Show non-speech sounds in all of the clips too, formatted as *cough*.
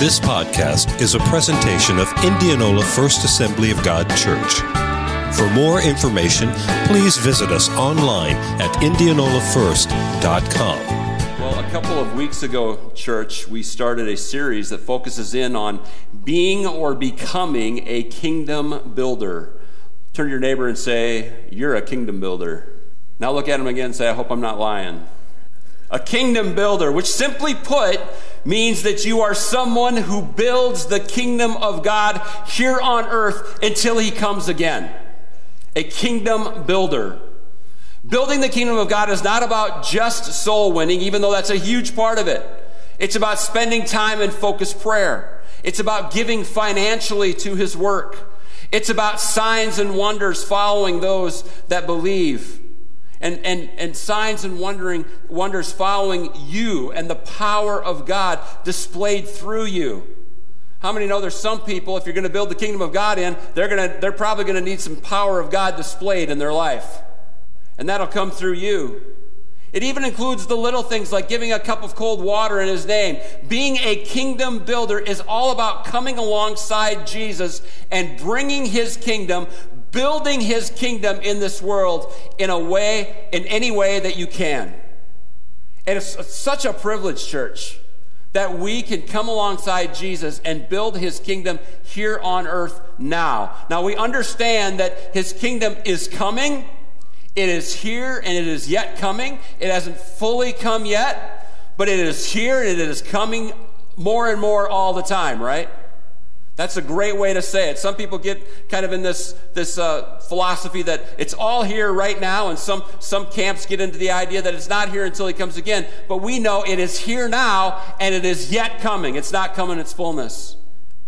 This podcast is a presentation of Indianola First Assembly of God Church. For more information, please visit us online at indianolafirst.com. Well, a couple of weeks ago, church, we started a series that focuses in on being or becoming a kingdom builder. Turn to your neighbor and say, You're a kingdom builder. Now look at him again and say, I hope I'm not lying. A kingdom builder, which simply put means that you are someone who builds the kingdom of God here on earth until he comes again. A kingdom builder. Building the kingdom of God is not about just soul winning, even though that's a huge part of it. It's about spending time in focused prayer. It's about giving financially to his work. It's about signs and wonders following those that believe and, and, and signs and wondering, wonders following you and the power of God displayed through you. How many know there's some people, if you're going to build the kingdom of God in, they're, going to, they're probably going to need some power of God displayed in their life. And that'll come through you. It even includes the little things like giving a cup of cold water in his name. Being a kingdom builder is all about coming alongside Jesus and bringing his kingdom, building his kingdom in this world in a way, in any way that you can. And it's such a privilege, church, that we can come alongside Jesus and build his kingdom here on earth now. Now, we understand that his kingdom is coming, it is here, and it is yet coming. It hasn't fully come yet, but it is here and it is coming more and more all the time, right? That's a great way to say it. Some people get kind of in this, this uh, philosophy that it's all here right now, and some, some camps get into the idea that it's not here until he comes again. But we know it is here now, and it is yet coming. It's not coming in its fullness.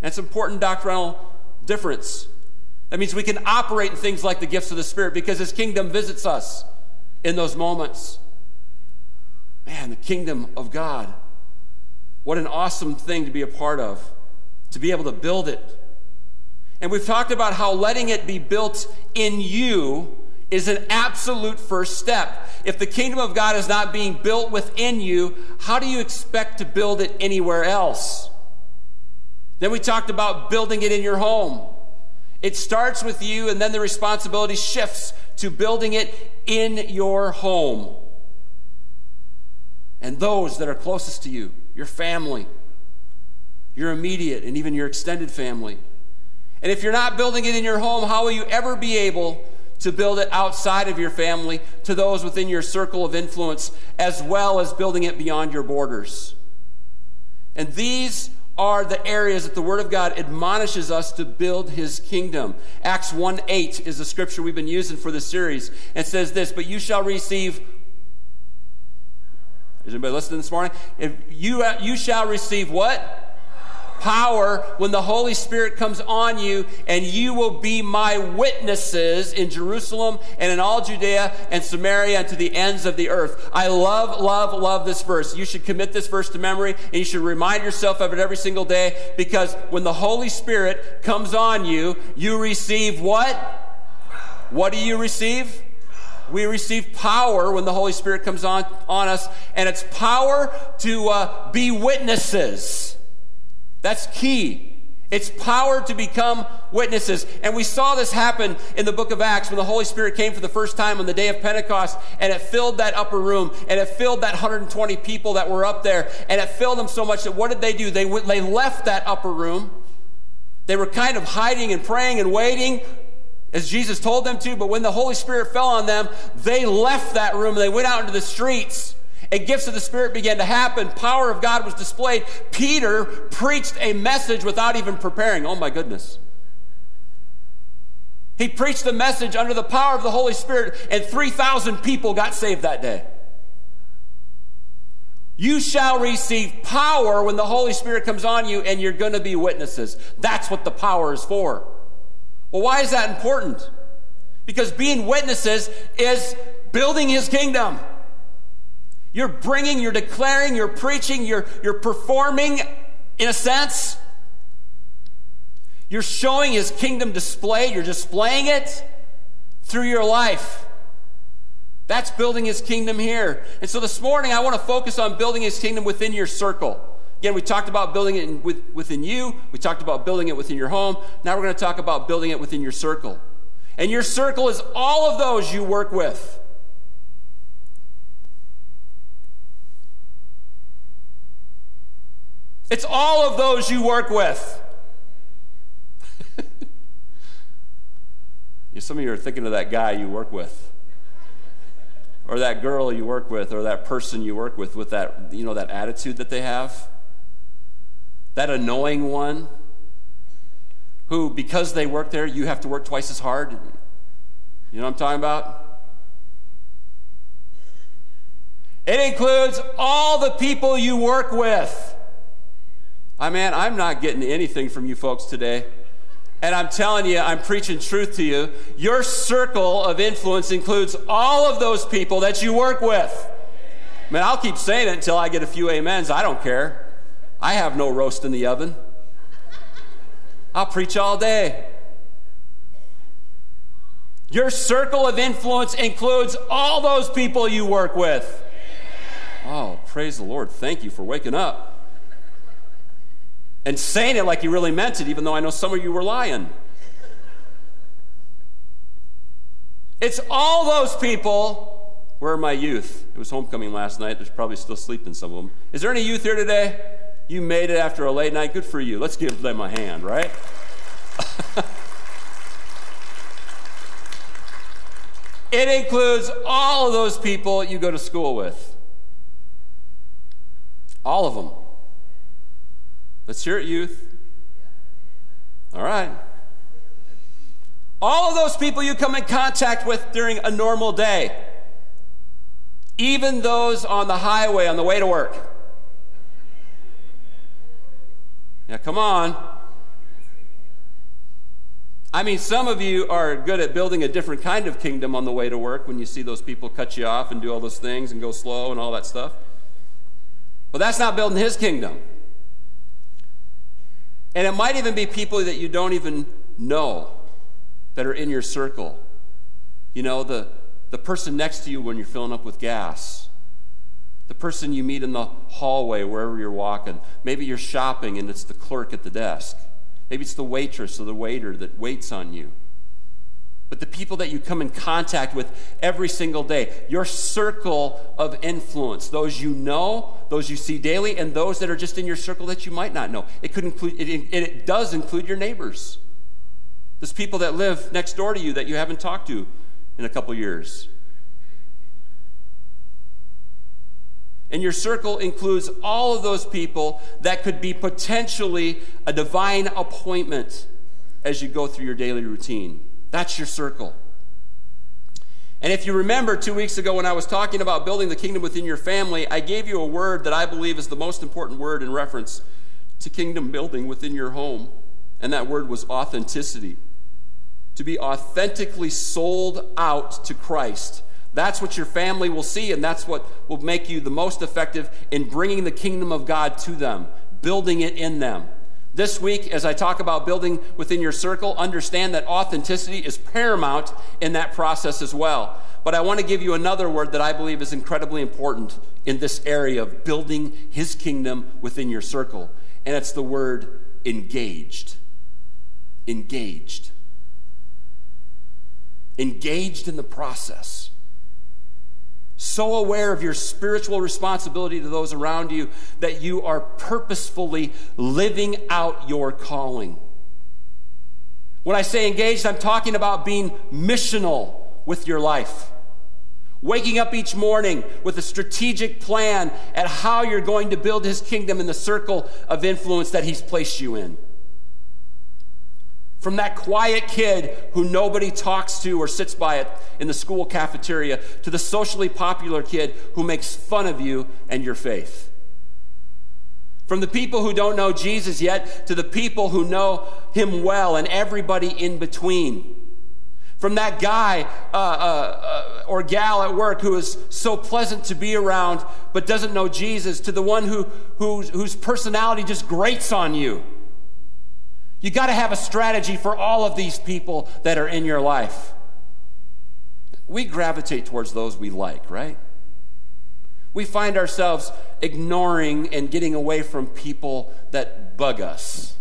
An important doctrinal difference. That means we can operate in things like the gifts of the Spirit because his kingdom visits us in those moments. Man, the kingdom of God. What an awesome thing to be a part of to be able to build it. And we've talked about how letting it be built in you is an absolute first step. If the kingdom of God is not being built within you, how do you expect to build it anywhere else? Then we talked about building it in your home. It starts with you, and then the responsibility shifts to building it in your home. And those that are closest to you, your family your immediate, and even your extended family. And if you're not building it in your home, how will you ever be able to build it outside of your family to those within your circle of influence, as well as building it beyond your borders? And these are the areas that the Word of God admonishes us to build His kingdom. Acts 1 8 is the scripture we've been using for this series. And says this, But you shall receive. Is anybody listening this morning? If you, uh, you shall receive what? Power when the Holy Spirit comes on you, and you will be my witnesses in Jerusalem and in all Judea and Samaria and to the ends of the earth. I love, love, love this verse. You should commit this verse to memory, and you should remind yourself of it every single day because when the Holy Spirit comes on you, you receive what? What do you receive? we receive power when the Holy Spirit comes on, on us, and it's power to uh, be witnesses. That's key. It's power to become witnesses. And we saw this happen in the book of Acts when the Holy Spirit came for the first time on the day of Pentecost and it filled that upper room and it filled that 120 people that were up there and it filled them so much that what did they do? They, they left that upper room. They were kind of hiding and praying and waiting as Jesus told them to, but when the Holy Spirit fell on them, they left that room and they went out into the streets and gifts of the Spirit began to happen. Power of God was displayed. Peter preached a message without even preparing. Oh my goodness. He preached the message under the power of the Holy Spirit, and 3,000 people got saved that day. You shall receive power when the Holy Spirit comes on you, and you're going to be witnesses. That's what the power is for. Well, why is that important? Because being witnesses is building his kingdom. You're bringing, you're declaring, you're preaching, you're, you're performing in a sense. You're showing his kingdom displayed, you're displaying it through your life. That's building his kingdom here. And so this morning, I want to focus on building his kingdom within your circle. Again, we talked about building it with, within you, we talked about building it within your home. Now we're going to talk about building it within your circle. And your circle is all of those you work with. It's all of those you work with. *laughs* Some of you are thinking of that guy you work with, or that girl you work with, or that person you work with, with that, you know, that attitude that they have. That annoying one who, because they work there, you have to work twice as hard. You know what I'm talking about? It includes all the people you work with. I mean, I'm not getting anything from you folks today. And I'm telling you, I'm preaching truth to you. Your circle of influence includes all of those people that you work with. Man, I'll keep saying it until I get a few amens. I don't care. I have no roast in the oven. I'll preach all day. Your circle of influence includes all those people you work with. Oh, praise the Lord. Thank you for waking up and saying it like you really meant it, even though I know some of you were lying. It's all those people. Where are my youth? It was homecoming last night. There's probably still sleeping, some of them. Is there any youth here today? You made it after a late night. Good for you. Let's give them a hand, right? *laughs* it includes all of those people you go to school with. All of them. Let's hear it, youth. All right. All of those people you come in contact with during a normal day, even those on the highway on the way to work. Now, come on. I mean, some of you are good at building a different kind of kingdom on the way to work when you see those people cut you off and do all those things and go slow and all that stuff. But that's not building his kingdom. And it might even be people that you don't even know that are in your circle. You know, the, the person next to you when you're filling up with gas, the person you meet in the hallway wherever you're walking. Maybe you're shopping and it's the clerk at the desk. Maybe it's the waitress or the waiter that waits on you but the people that you come in contact with every single day, your circle of influence, those you know, those you see daily, and those that are just in your circle that you might not know. It could include, it, it, does include your neighbors. There's people that live next door to you that you haven't talked to in a couple years. And your circle includes all of those people that could be potentially a divine appointment as you go through your daily routine. That's your circle. And if you remember two weeks ago when I was talking about building the kingdom within your family, I gave you a word that I believe is the most important word in reference to kingdom building within your home. And that word was authenticity. To be authentically sold out to Christ. That's what your family will see, and that's what will make you the most effective in bringing the kingdom of God to them, building it in them. This week, as I talk about building within your circle, understand that authenticity is paramount in that process as well. But I want to give you another word that I believe is incredibly important in this area of building his kingdom within your circle, and it's the word engaged. Engaged. Engaged in the process so aware of your spiritual responsibility to those around you that you are purposefully living out your calling. When I say engaged, I'm talking about being missional with your life. Waking up each morning with a strategic plan at how you're going to build his kingdom in the circle of influence that he's placed you in. From that quiet kid who nobody talks to or sits by it in the school cafeteria to the socially popular kid who makes fun of you and your faith. From the people who don't know Jesus yet to the people who know him well and everybody in between. From that guy uh, uh, uh, or gal at work who is so pleasant to be around but doesn't know Jesus to the one who, who, whose personality just grates on you. You got to have a strategy for all of these people that are in your life. We gravitate towards those we like, right? We find ourselves ignoring and getting away from people that bug us.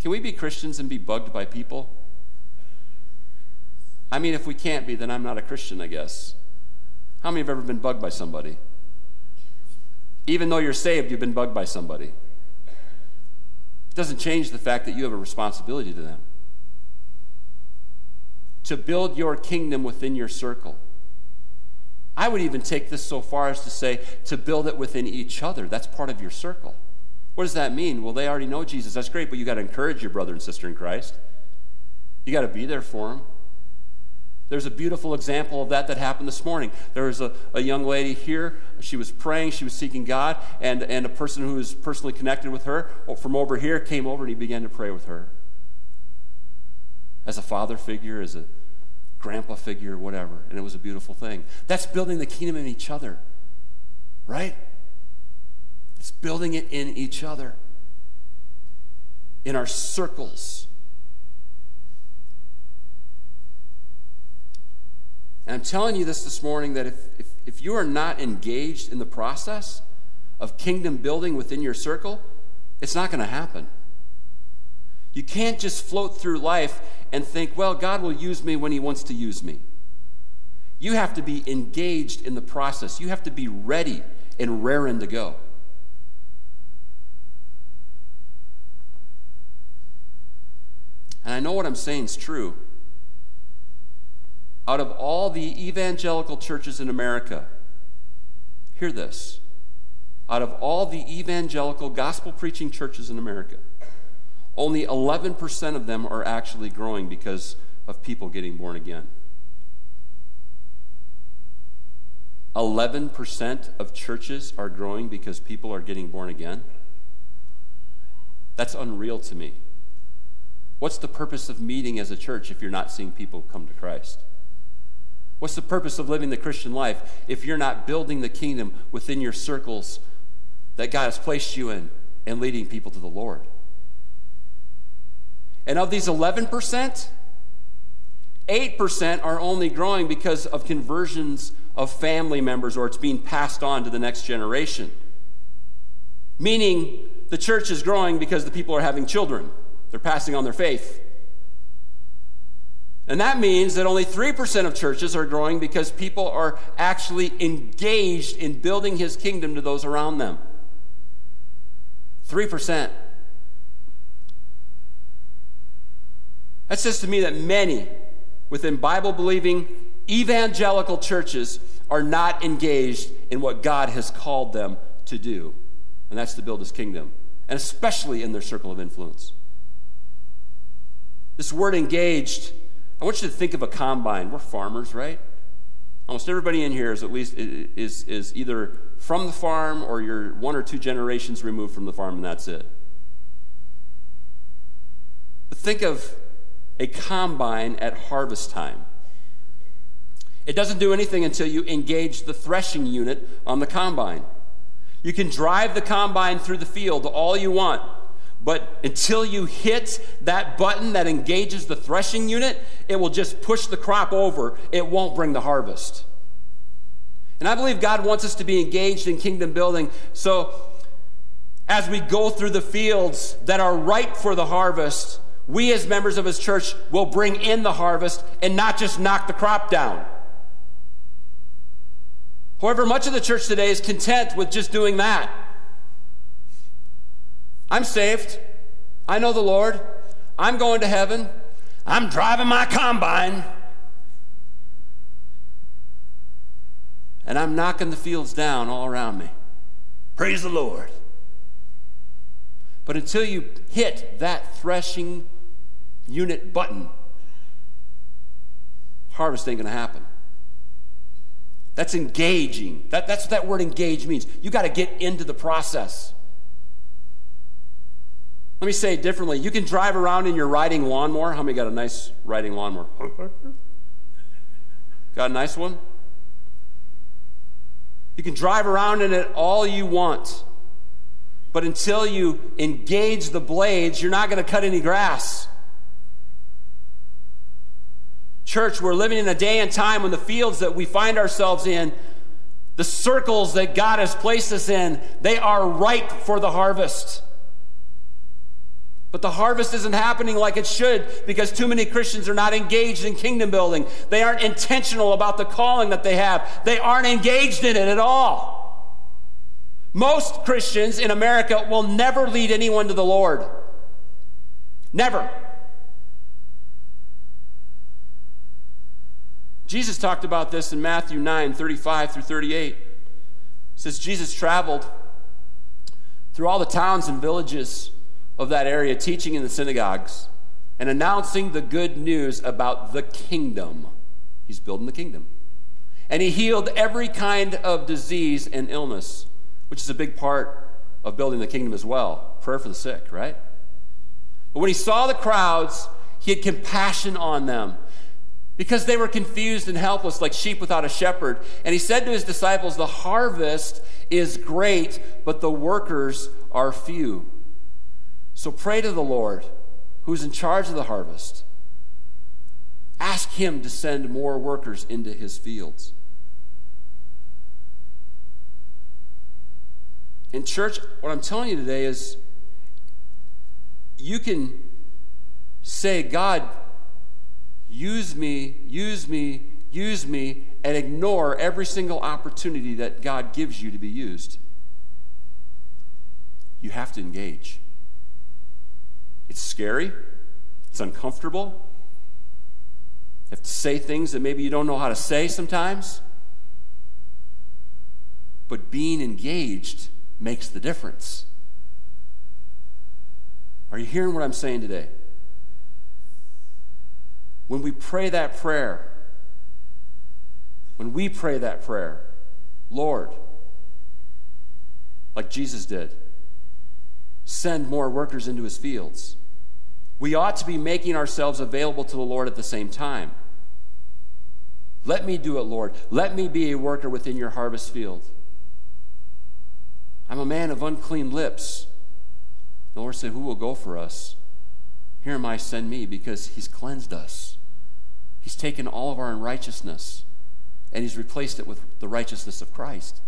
Can we be Christians and be bugged by people? I mean, if we can't be, then I'm not a Christian, I guess. How many have ever been bugged by somebody? Even though you're saved, you've been bugged by somebody. It doesn't change the fact that you have a responsibility to them. To build your kingdom within your circle. I would even take this so far as to say to build it within each other. That's part of your circle. What does that mean? Well, they already know Jesus. That's great, but you got to encourage your brother and sister in Christ. You got to be there for them. There's a beautiful example of that that happened this morning. There was a, a young lady here. She was praying, she was seeking God, and, and a person who was personally connected with her from over here came over and he began to pray with her. As a father figure, as a grandpa figure, whatever. And it was a beautiful thing. That's building the kingdom in each other, right? It's building it in each other, in our circles. And I'm telling you this this morning that if, if, if you are not engaged in the process of kingdom building within your circle, it's not going to happen. You can't just float through life and think, well, God will use me when He wants to use me. You have to be engaged in the process. You have to be ready and raring to go. And I know what I'm saying is true. Out of all the evangelical churches in America, hear this. Out of all the evangelical gospel preaching churches in America, only 11% of them are actually growing because of people getting born again. 11% of churches are growing because people are getting born again. That's unreal to me. What's the purpose of meeting as a church if you're not seeing people come to Christ? What's the purpose of living the Christian life if you're not building the kingdom within your circles that God has placed you in and leading people to the Lord? And of these 11%, 8% are only growing because of conversions of family members or it's being passed on to the next generation. Meaning the church is growing because the people are having children, they're passing on their faith. And that means that only 3% of churches are growing because people are actually engaged in building his kingdom to those around them. 3%. That says to me that many within Bible believing evangelical churches are not engaged in what God has called them to do, and that's to build his kingdom, and especially in their circle of influence. This word engaged, I want you to think of a combine. We're farmers, right? Almost everybody in here is at least is, is either from the farm or you're one or two generations removed from the farm, and that's it. But think of a combine at harvest time. It doesn't do anything until you engage the threshing unit on the combine. You can drive the combine through the field all you want, but until you hit that button that engages the threshing unit, it will just push the crop over. It won't bring the harvest. And I believe God wants us to be engaged in kingdom building. So as we go through the fields that are ripe for the harvest, we as members of his church will bring in the harvest and not just knock the crop down. However, much of the church today is content with just doing that. I'm saved. I know the Lord. I'm going to heaven. I'm driving my combine. And I'm knocking the fields down all around me. Praise the Lord. But until you hit that threshing unit button, harvest ain't going to happen. That's engaging. That, that's what that word engage means. You got to get into the process. Let me say it differently. You can drive around in your riding lawnmower. How many got a nice riding lawnmower? Got a nice one? You can drive around in it all you want. But until you engage the blades, you're not going to cut any grass. Church, we're living in a day and time when the fields that we find ourselves in, The circles that God has placed us in, they are ripe for the harvest. But the harvest isn't happening like it should because too many Christians are not engaged in kingdom building. They aren't intentional about the calling that they have, they aren't engaged in it at all. Most Christians in America will never lead anyone to the Lord. Never. Jesus talked about this in Matthew 9 35 through 38. It says, Jesus traveled through all the towns and villages of that area, teaching in the synagogues and announcing the good news about the kingdom. He's building the kingdom. And he healed every kind of disease and illness, which is a big part of building the kingdom as well. Prayer for the sick, right? But when he saw the crowds, he had compassion on them because they were confused and helpless like sheep without a shepherd. And he said to his disciples, The harvest is great, but the workers are few. So pray to the Lord who's in charge of the harvest. Ask him to send more workers into his fields. In church, what I'm telling you today is you can say, God, use me, use me, use me, and ignore every single opportunity that God gives you to be used. You have to engage. It's scary, it's uncomfortable. You have to say things that maybe you don't know how to say sometimes. But being engaged makes the difference. Are you hearing what I'm saying today? When we pray that prayer, when we pray that prayer, Lord, like Jesus did, send more workers into his fields we ought to be making ourselves available to the Lord at the same time. Let me do it, Lord. Let me be a worker within your harvest field. I'm a man of unclean lips. The Lord said, Who will go for us? Here am I, send me, because He's cleansed us. He's taken all of our unrighteousness and He's replaced it with the righteousness of Christ.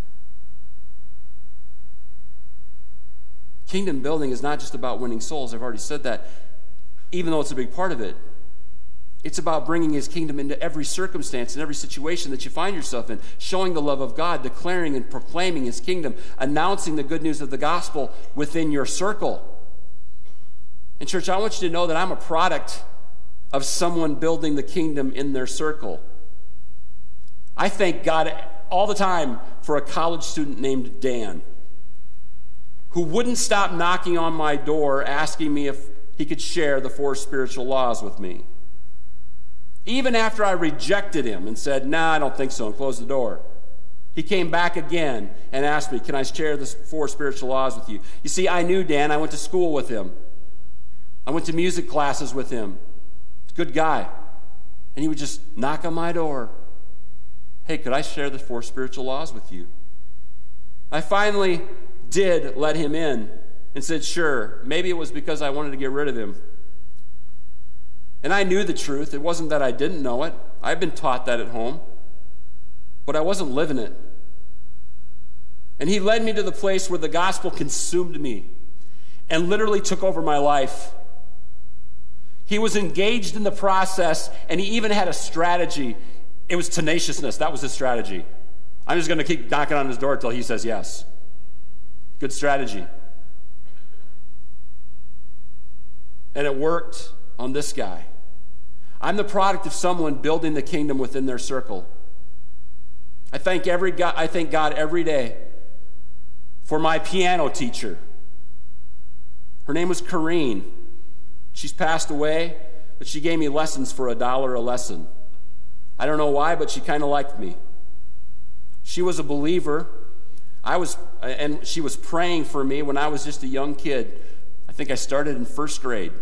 Kingdom building is not just about winning souls. I've already said that even though it's a big part of it. It's about bringing his kingdom into every circumstance and every situation that you find yourself in, showing the love of God, declaring and proclaiming his kingdom, announcing the good news of the gospel within your circle. And, church, I want you to know that I'm a product of someone building the kingdom in their circle. I thank God all the time for a college student named Dan who wouldn't stop knocking on my door asking me if he could share the four spiritual laws with me. Even after I rejected him and said, Nah, I don't think so, and closed the door, he came back again and asked me, Can I share the four spiritual laws with you? You see, I knew Dan. I went to school with him, I went to music classes with him. Good guy. And he would just knock on my door. Hey, could I share the four spiritual laws with you? I finally did let him in and said, Sure, maybe it was because I wanted to get rid of him. And I knew the truth. It wasn't that I didn't know it, I've been taught that at home, but I wasn't living it. And he led me to the place where the gospel consumed me and literally took over my life. He was engaged in the process and he even had a strategy. It was tenaciousness. That was his strategy. I'm just going to keep knocking on his door until he says yes. Good strategy. And it worked on this guy. I'm the product of someone building the kingdom within their circle. I thank every God, I thank God every day for my piano teacher. Her name was Corrine. She's passed away, but she gave me lessons for a dollar a lesson. I don't know why, but she kind of liked me. She was a believer. I was and she was praying for me when I was just a young kid. I think I started in first grade.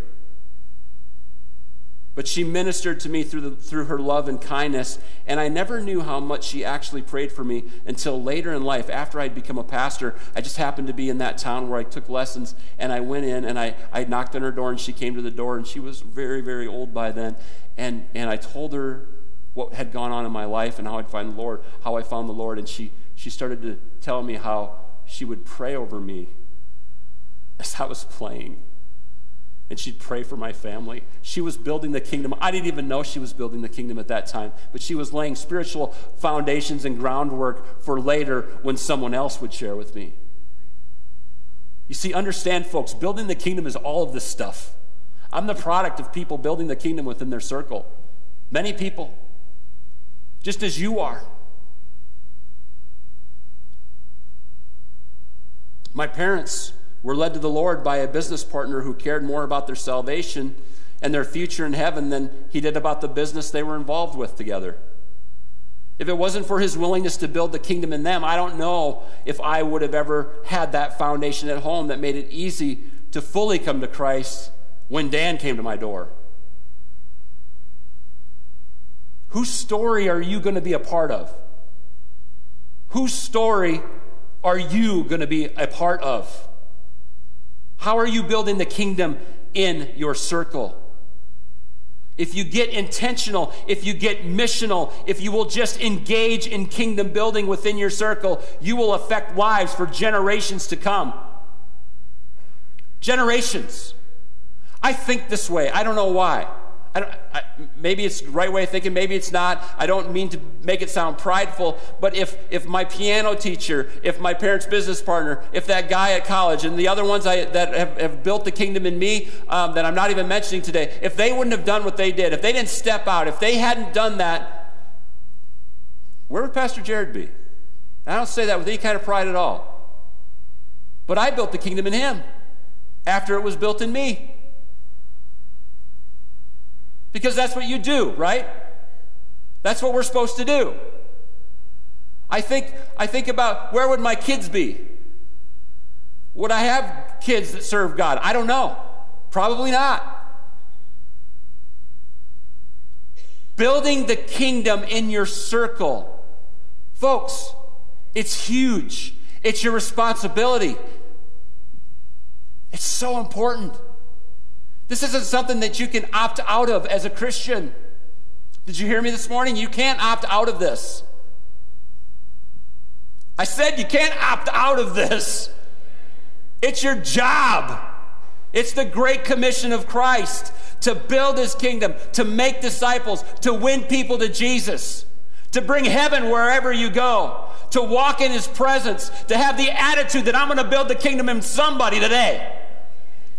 But she ministered to me through, the, through her love and kindness, and I never knew how much she actually prayed for me until later in life. After I'd become a pastor, I just happened to be in that town where I took lessons, and I went in and I, I knocked on her door, and she came to the door, and she was very, very old by then. And, and I told her what had gone on in my life and how I'd find the Lord, how I found the Lord, and she, she started to tell me how she would pray over me as I was playing. And she'd pray for my family. She was building the kingdom. I didn't even know she was building the kingdom at that time, but she was laying spiritual foundations and groundwork for later when someone else would share with me. You see, understand, folks, building the kingdom is all of this stuff. I'm the product of people building the kingdom within their circle. Many people, just as you are. My parents were led to the Lord by a business partner who cared more about their salvation and their future in heaven than he did about the business they were involved with together. If it wasn't for his willingness to build the kingdom in them, I don't know if I would have ever had that foundation at home that made it easy to fully come to Christ when Dan came to my door. Whose story are you going to be a part of? Whose story are you going to be a part of? How are you building the kingdom in your circle? If you get intentional, if you get missional, if you will just engage in kingdom building within your circle, you will affect lives for generations to come. Generations. I think this way. I don't know why. I I, maybe it's the right way of thinking, maybe it's not. I don't mean to make it sound prideful, but if, if my piano teacher, if my parents' business partner, if that guy at college, and the other ones I, that have, have built the kingdom in me um, that I'm not even mentioning today, if they wouldn't have done what they did, if they didn't step out, if they hadn't done that, where would Pastor Jared be? I don't say that with any kind of pride at all. But I built the kingdom in him after it was built in me. Because that's what you do, right? That's what we're supposed to do. I think, I think about where would my kids be? Would I have kids that serve God? I don't know. Probably not. Building the kingdom in your circle. Folks, it's huge. It's your responsibility. It's so important. This isn't something that you can opt out of as a Christian. Did you hear me this morning? You can't opt out of this. I said you can't opt out of this. It's your job. It's the great commission of Christ to build his kingdom, to make disciples, to win people to Jesus, to bring heaven wherever you go, to walk in his presence, to have the attitude that I'm going to build the kingdom in somebody today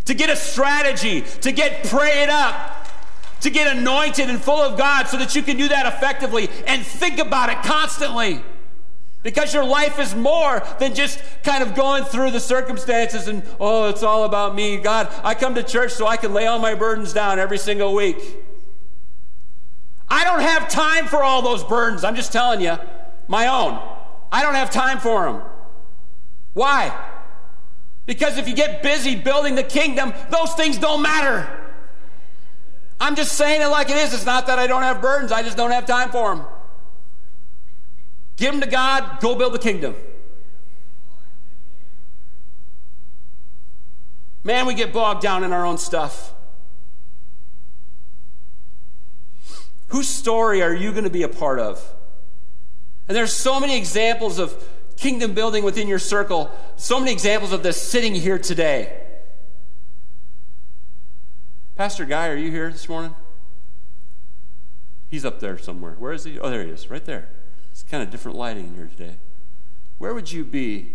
to get a strategy, to get prayed up, to get anointed and full of God so that you can do that effectively and think about it constantly. Because your life is more than just kind of going through the circumstances and, oh, it's all about me. God, I come to church so I can lay all my burdens down every single week. I don't have time for all those burdens. I'm just telling you, my own. I don't have time for them. Why? Because if you get busy building the kingdom, those things don't matter. I'm just saying it like it is. It's not that I don't have burdens, I just don't have time for them. Give them to God, go build the kingdom. Man, we get bogged down in our own stuff. Whose story are you going to be a part of? And there's so many examples of kingdom building within your circle. So many examples of this sitting here today. Pastor Guy, are you here this morning? He's up there somewhere. Where is he? Oh, there he is, right there. It's kind of different lighting here today. Where would you be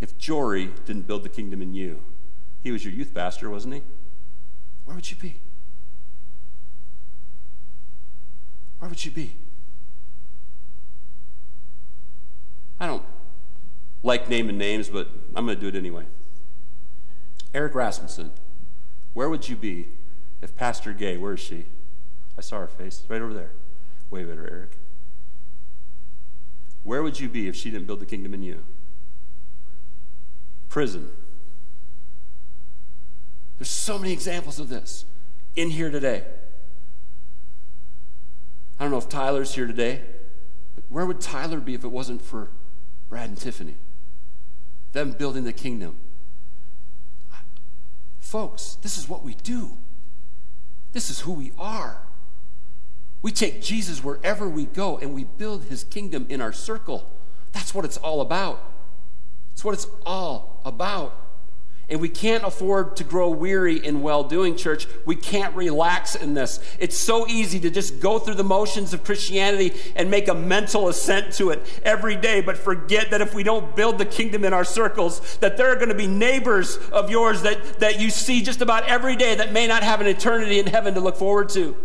if Jory didn't build the kingdom in you? He was your youth pastor, wasn't he? Where would you be? Where would you be? I don't like naming names, but I'm going to do it anyway. Eric Rasmussen, where would you be if Pastor Gay, where is she? I saw her face, right over there. Wave at her, Eric. Where would you be if she didn't build the kingdom in you? Prison. There's so many examples of this in here today. I don't know if Tyler's here today, but where would Tyler be if it wasn't for Brad and Tiffany? Them building the kingdom. Folks, this is what we do. This is who we are. We take Jesus wherever we go and we build his kingdom in our circle. That's what it's all about. It's what it's all about. And we can't afford to grow weary in well doing, church. We can't relax in this. It's so easy to just go through the motions of Christianity and make a mental assent to it every day, but forget that if we don't build the kingdom in our circles, that there are going to be neighbors of yours that, that you see just about every day that may not have an eternity in heaven to look forward to.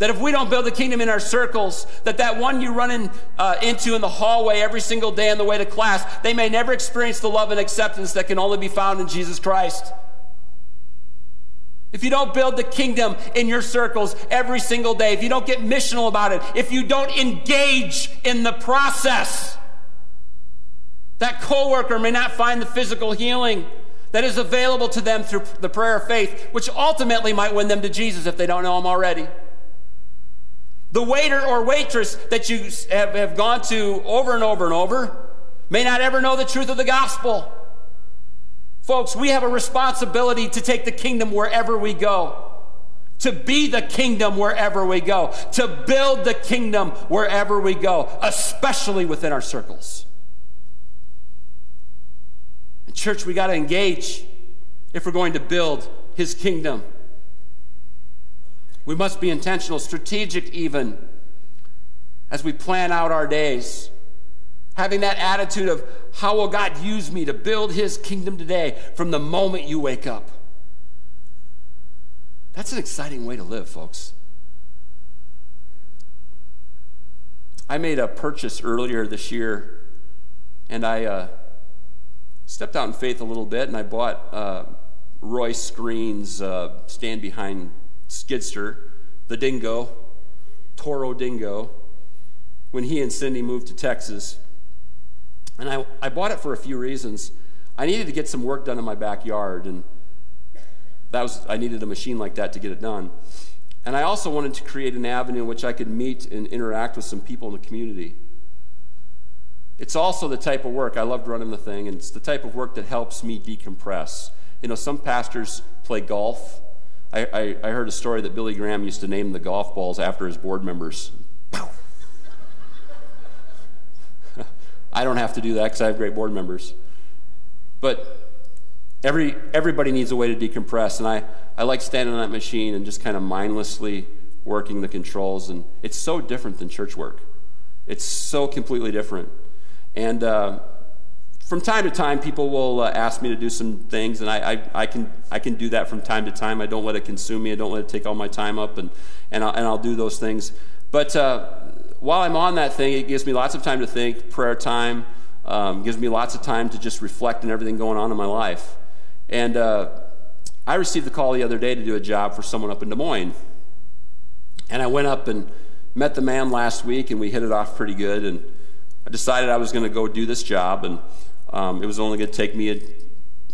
That if we don't build the kingdom in our circles, that that one you run in, uh, into in the hallway every single day on the way to class, they may never experience the love and acceptance that can only be found in Jesus Christ. If you don't build the kingdom in your circles every single day, if you don't get missional about it, if you don't engage in the process, that coworker may not find the physical healing that is available to them through the prayer of faith, which ultimately might win them to Jesus if they don't know him already. The waiter or waitress that you have, have gone to over and over and over may not ever know the truth of the gospel. Folks, we have a responsibility to take the kingdom wherever we go, to be the kingdom wherever we go, to build the kingdom wherever we go, especially within our circles. Church, we got to engage if we're going to build his kingdom. We must be intentional, strategic even, as we plan out our days. Having that attitude of, how will God use me to build his kingdom today from the moment you wake up? That's an exciting way to live, folks. I made a purchase earlier this year, and I uh, stepped out in faith a little bit, and I bought uh, Roy Screen's uh, Stand Behind Skidster, the dingo, Toro Dingo, when he and Cindy moved to Texas. And I, I bought it for a few reasons. I needed to get some work done in my backyard, and that was I needed a machine like that to get it done. And I also wanted to create an avenue in which I could meet and interact with some people in the community. It's also the type of work I loved running the thing, and it's the type of work that helps me decompress. You know, some pastors play golf I, I, I heard a story that Billy Graham used to name the golf balls after his board members. *laughs* I don't have to do that because I have great board members. But every, everybody needs a way to decompress, and I, I like standing on that machine and just kind of mindlessly working the controls. And it's so different than church work. It's so completely different. And uh, from time to time, people will uh, ask me to do some things, and I, I, I, can, I can do that from time to time. I don't let it consume me. I don't let it take all my time up, and, and, I'll, and I'll do those things. But uh, while I'm on that thing, it gives me lots of time to think, prayer time, um, gives me lots of time to just reflect on everything going on in my life. And uh, I received a call the other day to do a job for someone up in Des Moines. And I went up and met the man last week, and we hit it off pretty good. And I decided I was going to go do this job. And um, it was only going to take me, a,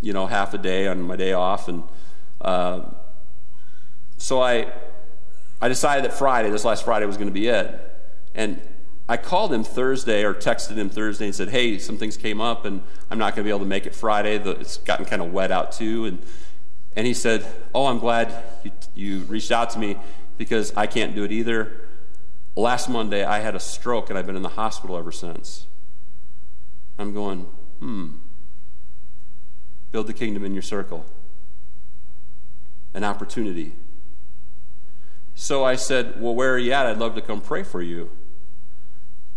you know, half a day on my day off, and uh, so I, I decided that Friday, this last Friday, was going to be it. And I called him Thursday or texted him Thursday and said, "Hey, some things came up, and I'm not going to be able to make it Friday. It's gotten kind of wet out too." And and he said, "Oh, I'm glad you, you reached out to me because I can't do it either." Last Monday, I had a stroke, and I've been in the hospital ever since. I'm going, Hmm. Build the kingdom in your circle. An opportunity. So I said, Well, where are you at? I'd love to come pray for you.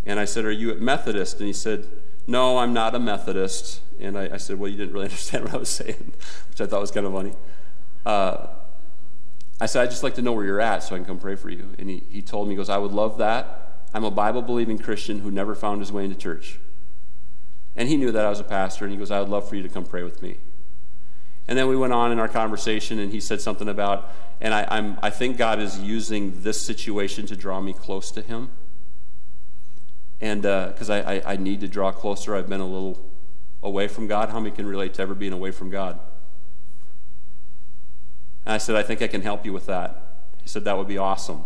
And I said, Are you at Methodist? And he said, No, I'm not a Methodist. And I, I said, Well, you didn't really *laughs* understand what I was saying, which I thought was kind of funny. Uh, I said, I'd just like to know where you're at so I can come pray for you. And he, he told me, he goes, I would love that. I'm a Bible believing Christian who never found his way into church. And he knew that I was a pastor, and he goes, I would love for you to come pray with me. And then we went on in our conversation, and he said something about, and I, I'm, I think God is using this situation to draw me close to him. And because uh, I, I, I need to draw closer, I've been a little away from God. How many can relate to ever being away from God? And I said, I think I can help you with that. He said, That would be awesome.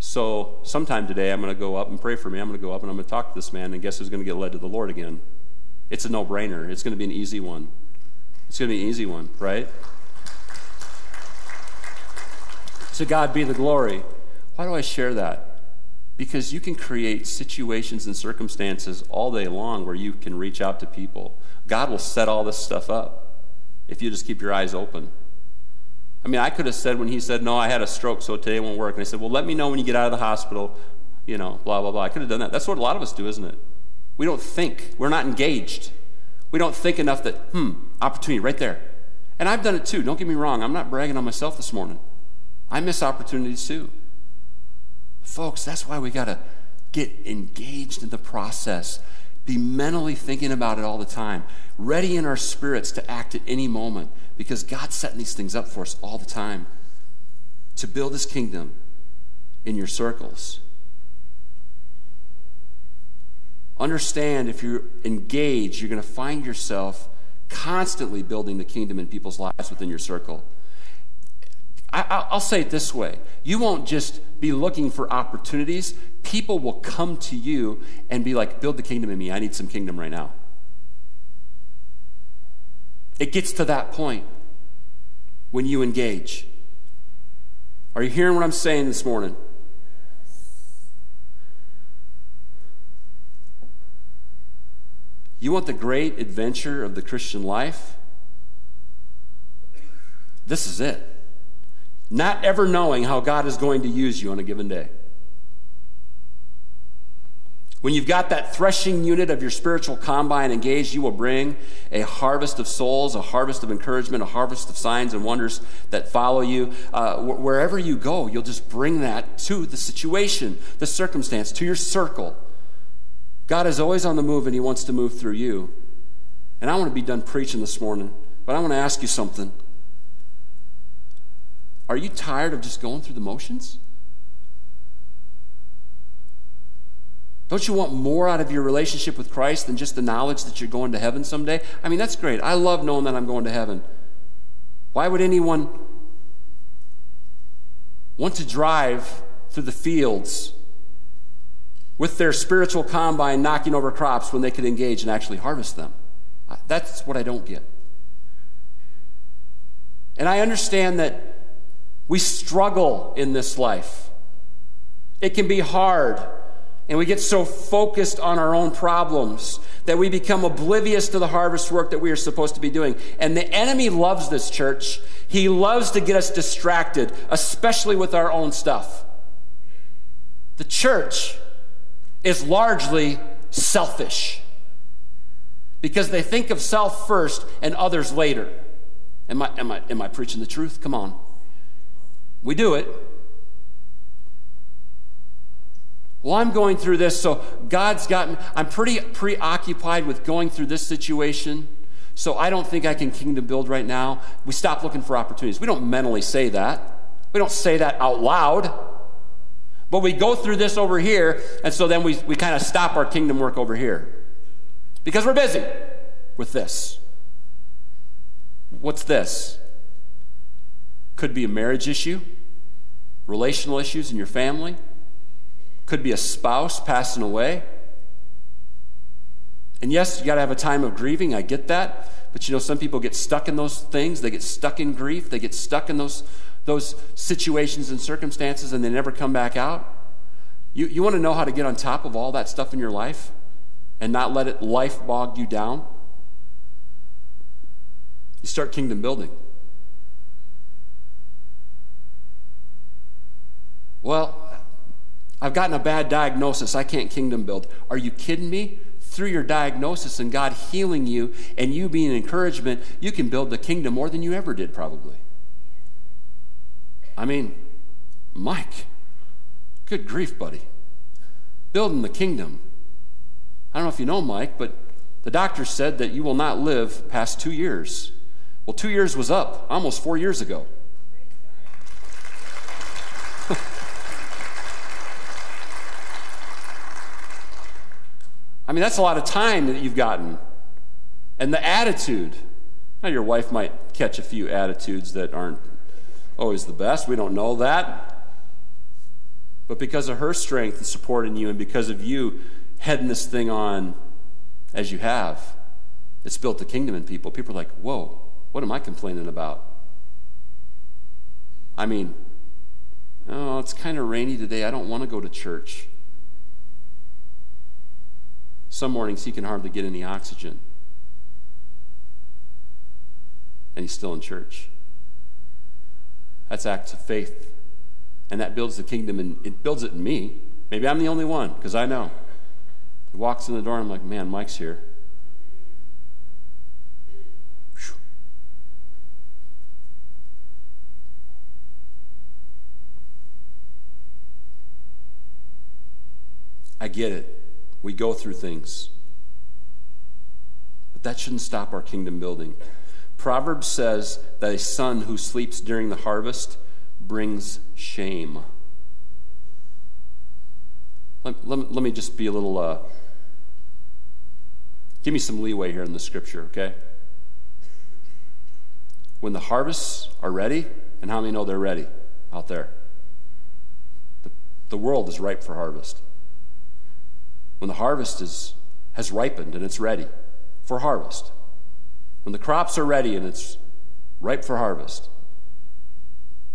So, sometime today, I'm going to go up and pray for me. I'm going to go up and I'm going to talk to this man, and guess who's going to get led to the Lord again? It's a no brainer. It's going to be an easy one. It's going to be an easy one, right? To God be the glory. Why do I share that? Because you can create situations and circumstances all day long where you can reach out to people. God will set all this stuff up if you just keep your eyes open. I mean, I could have said when he said, No, I had a stroke, so today won't work. And I said, Well, let me know when you get out of the hospital, you know, blah, blah, blah. I could have done that. That's what a lot of us do, isn't it? We don't think, we're not engaged. We don't think enough that, hmm, opportunity right there. And I've done it too. Don't get me wrong. I'm not bragging on myself this morning. I miss opportunities too. Folks, that's why we got to get engaged in the process. Be mentally thinking about it all the time, ready in our spirits to act at any moment because God's setting these things up for us all the time to build his kingdom in your circles. Understand if you're engaged, you're going to find yourself constantly building the kingdom in people's lives within your circle. I, will say it this way you won't just be looking for opportunities, people will come to you and be like, build the kingdom in me. I need some kingdom right now. It gets to that point when you engage. Are you hearing what I'm saying this morning? You want the great adventure of the Christian life? This is it. Not ever knowing how God is going to use you on a given day. When you've got that threshing unit of your spiritual combine engaged, you will bring a harvest of souls, a harvest of encouragement, a harvest of signs and wonders that follow you. Uh, wherever you go, you'll just bring that to the situation, the circumstance, to your circle. God is always on the move and He wants to move through you. And I want to be done preaching this morning, but I want to ask you something. Are you tired of just going through the motions? Don't you want more out of your relationship with Christ than just the knowledge that you're going to heaven someday? I mean, that's great. I love knowing that I'm going to heaven. Why would anyone want to drive through the fields with their spiritual combine knocking over crops when they could engage and actually harvest them. That's what I don't get. And I understand that we struggle in this life. It can be hard, and we get so focused on our own problems that we become oblivious to the harvest work that we are supposed to be doing. And the enemy loves this church. He loves to get us distracted, especially with our own stuff. The church is largely selfish because they think of self first and others later. Am I, am I, am I preaching the truth? Come on. We do it. Well, I'm going through this, so God's got me. I'm pretty preoccupied with going through this situation, so I don't think I can kingdom build right now. We stop looking for opportunities. We don't mentally say that, we don't say that out loud. But we go through this over here, and so then we, we kind of stop our kingdom work over here because we're busy with this. What's this? Could be a marriage issue, relational issues in your family, could be a spouse passing away. And yes, you got to have a time of grieving. I get that. But you know, some people get stuck in those things. They get stuck in grief. They get stuck in those those situations and circumstances and they never come back out? You, you want to know how to get on top of all that stuff in your life and not let it life bog you down? You start kingdom building. Well, I've gotten a bad diagnosis. I can't kingdom build. Are you kidding me? Through your diagnosis and God healing you and you being encouragement, you can build the kingdom more than you ever did, probably. I mean, Mike, good grief, buddy. Building the kingdom. I don't know if you know Mike, but the doctor said that you will not live past two years. Well, two years was up almost four years ago. *laughs* I mean, that's a lot of time that you've gotten. And the attitude. Now, your wife might catch a few attitudes that aren't always the best. We don't know that. But because of her strength and support in you, and because of you heading this thing on as you have, it's built the kingdom in people. People are like, whoa, what am I complaining about? I mean, oh, it's kind of rainy today. I don't want to go to church. Some mornings he can hardly get any oxygen. And he's still in church. That's acts of faith. And that builds the kingdom, and it builds it in me. Maybe I'm the only one, because I know. He walks in the door, and I'm like, man, Mike's here. I get it. We go through things. But that shouldn't stop our kingdom building. Proverbs says that a son who sleeps during the harvest brings shame. Let, let, let me just be a little, uh, give me some leeway here in the scripture, okay? When the harvests are ready, and how many know they're ready out there? The, the world is ripe for harvest when the harvest is, has ripened and it's ready for harvest, when the crops are ready and it's ripe for harvest,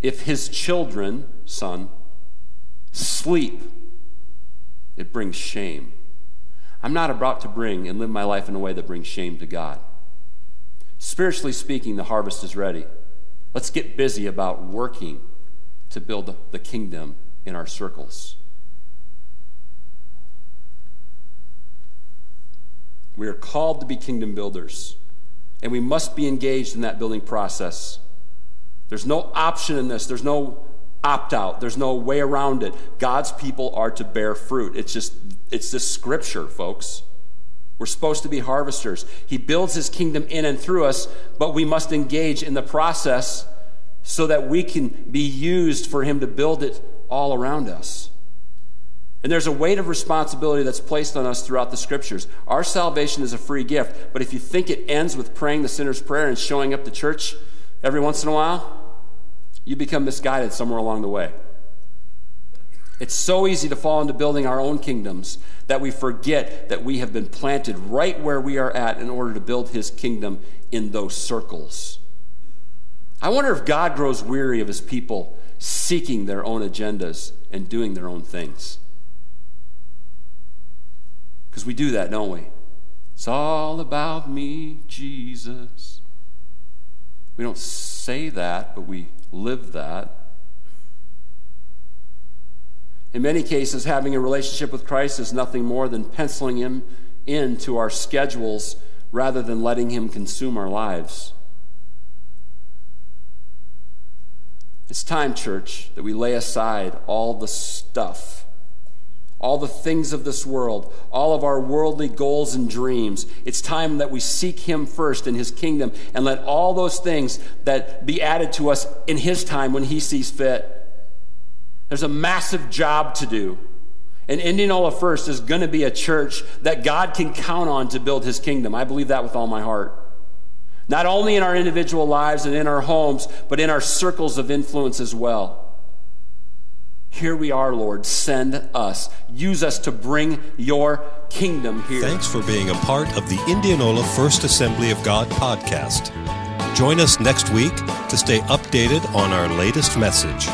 if his children, son, sleep, it brings shame. I'm not about to bring and live my life in a way that brings shame to God. Spiritually speaking, the harvest is ready. Let's get busy about working to build the kingdom in our circles. We are called to be kingdom builders, and we must be engaged in that building process. There's no option in this, there's no opt out, there's no way around it. God's people are to bear fruit. It's just, it's this scripture, folks. We're supposed to be harvesters. He builds his kingdom in and through us, but we must engage in the process so that we can be used for him to build it all around us. And there's a weight of responsibility that's placed on us throughout the scriptures. Our salvation is a free gift, but if you think it ends with praying the sinner's prayer and showing up to church every once in a while, you become misguided somewhere along the way. It's so easy to fall into building our own kingdoms that we forget that we have been planted right where we are at in order to build his kingdom in those circles. I wonder if God grows weary of his people seeking their own agendas and doing their own things. Because we do that, don't we? It's all about me, Jesus. We don't say that, but we live that. In many cases, having a relationship with Christ is nothing more than penciling Him into our schedules rather than letting Him consume our lives. It's time, church, that we lay aside all the stuff all the things of this world, all of our worldly goals and dreams. It's time that we seek Him first in His kingdom and let all those things that be added to us in His time when He sees fit. There's a massive job to do. And Indianola First is going to be a church that God can count on to build His kingdom. I believe that with all my heart. Not only in our individual lives and in our homes, but in our circles of influence as well. Here we are, Lord. Send us. Use us to bring your kingdom here. Thanks for being a part of the Indianola First Assembly of God podcast. Join us next week to stay updated on our latest message.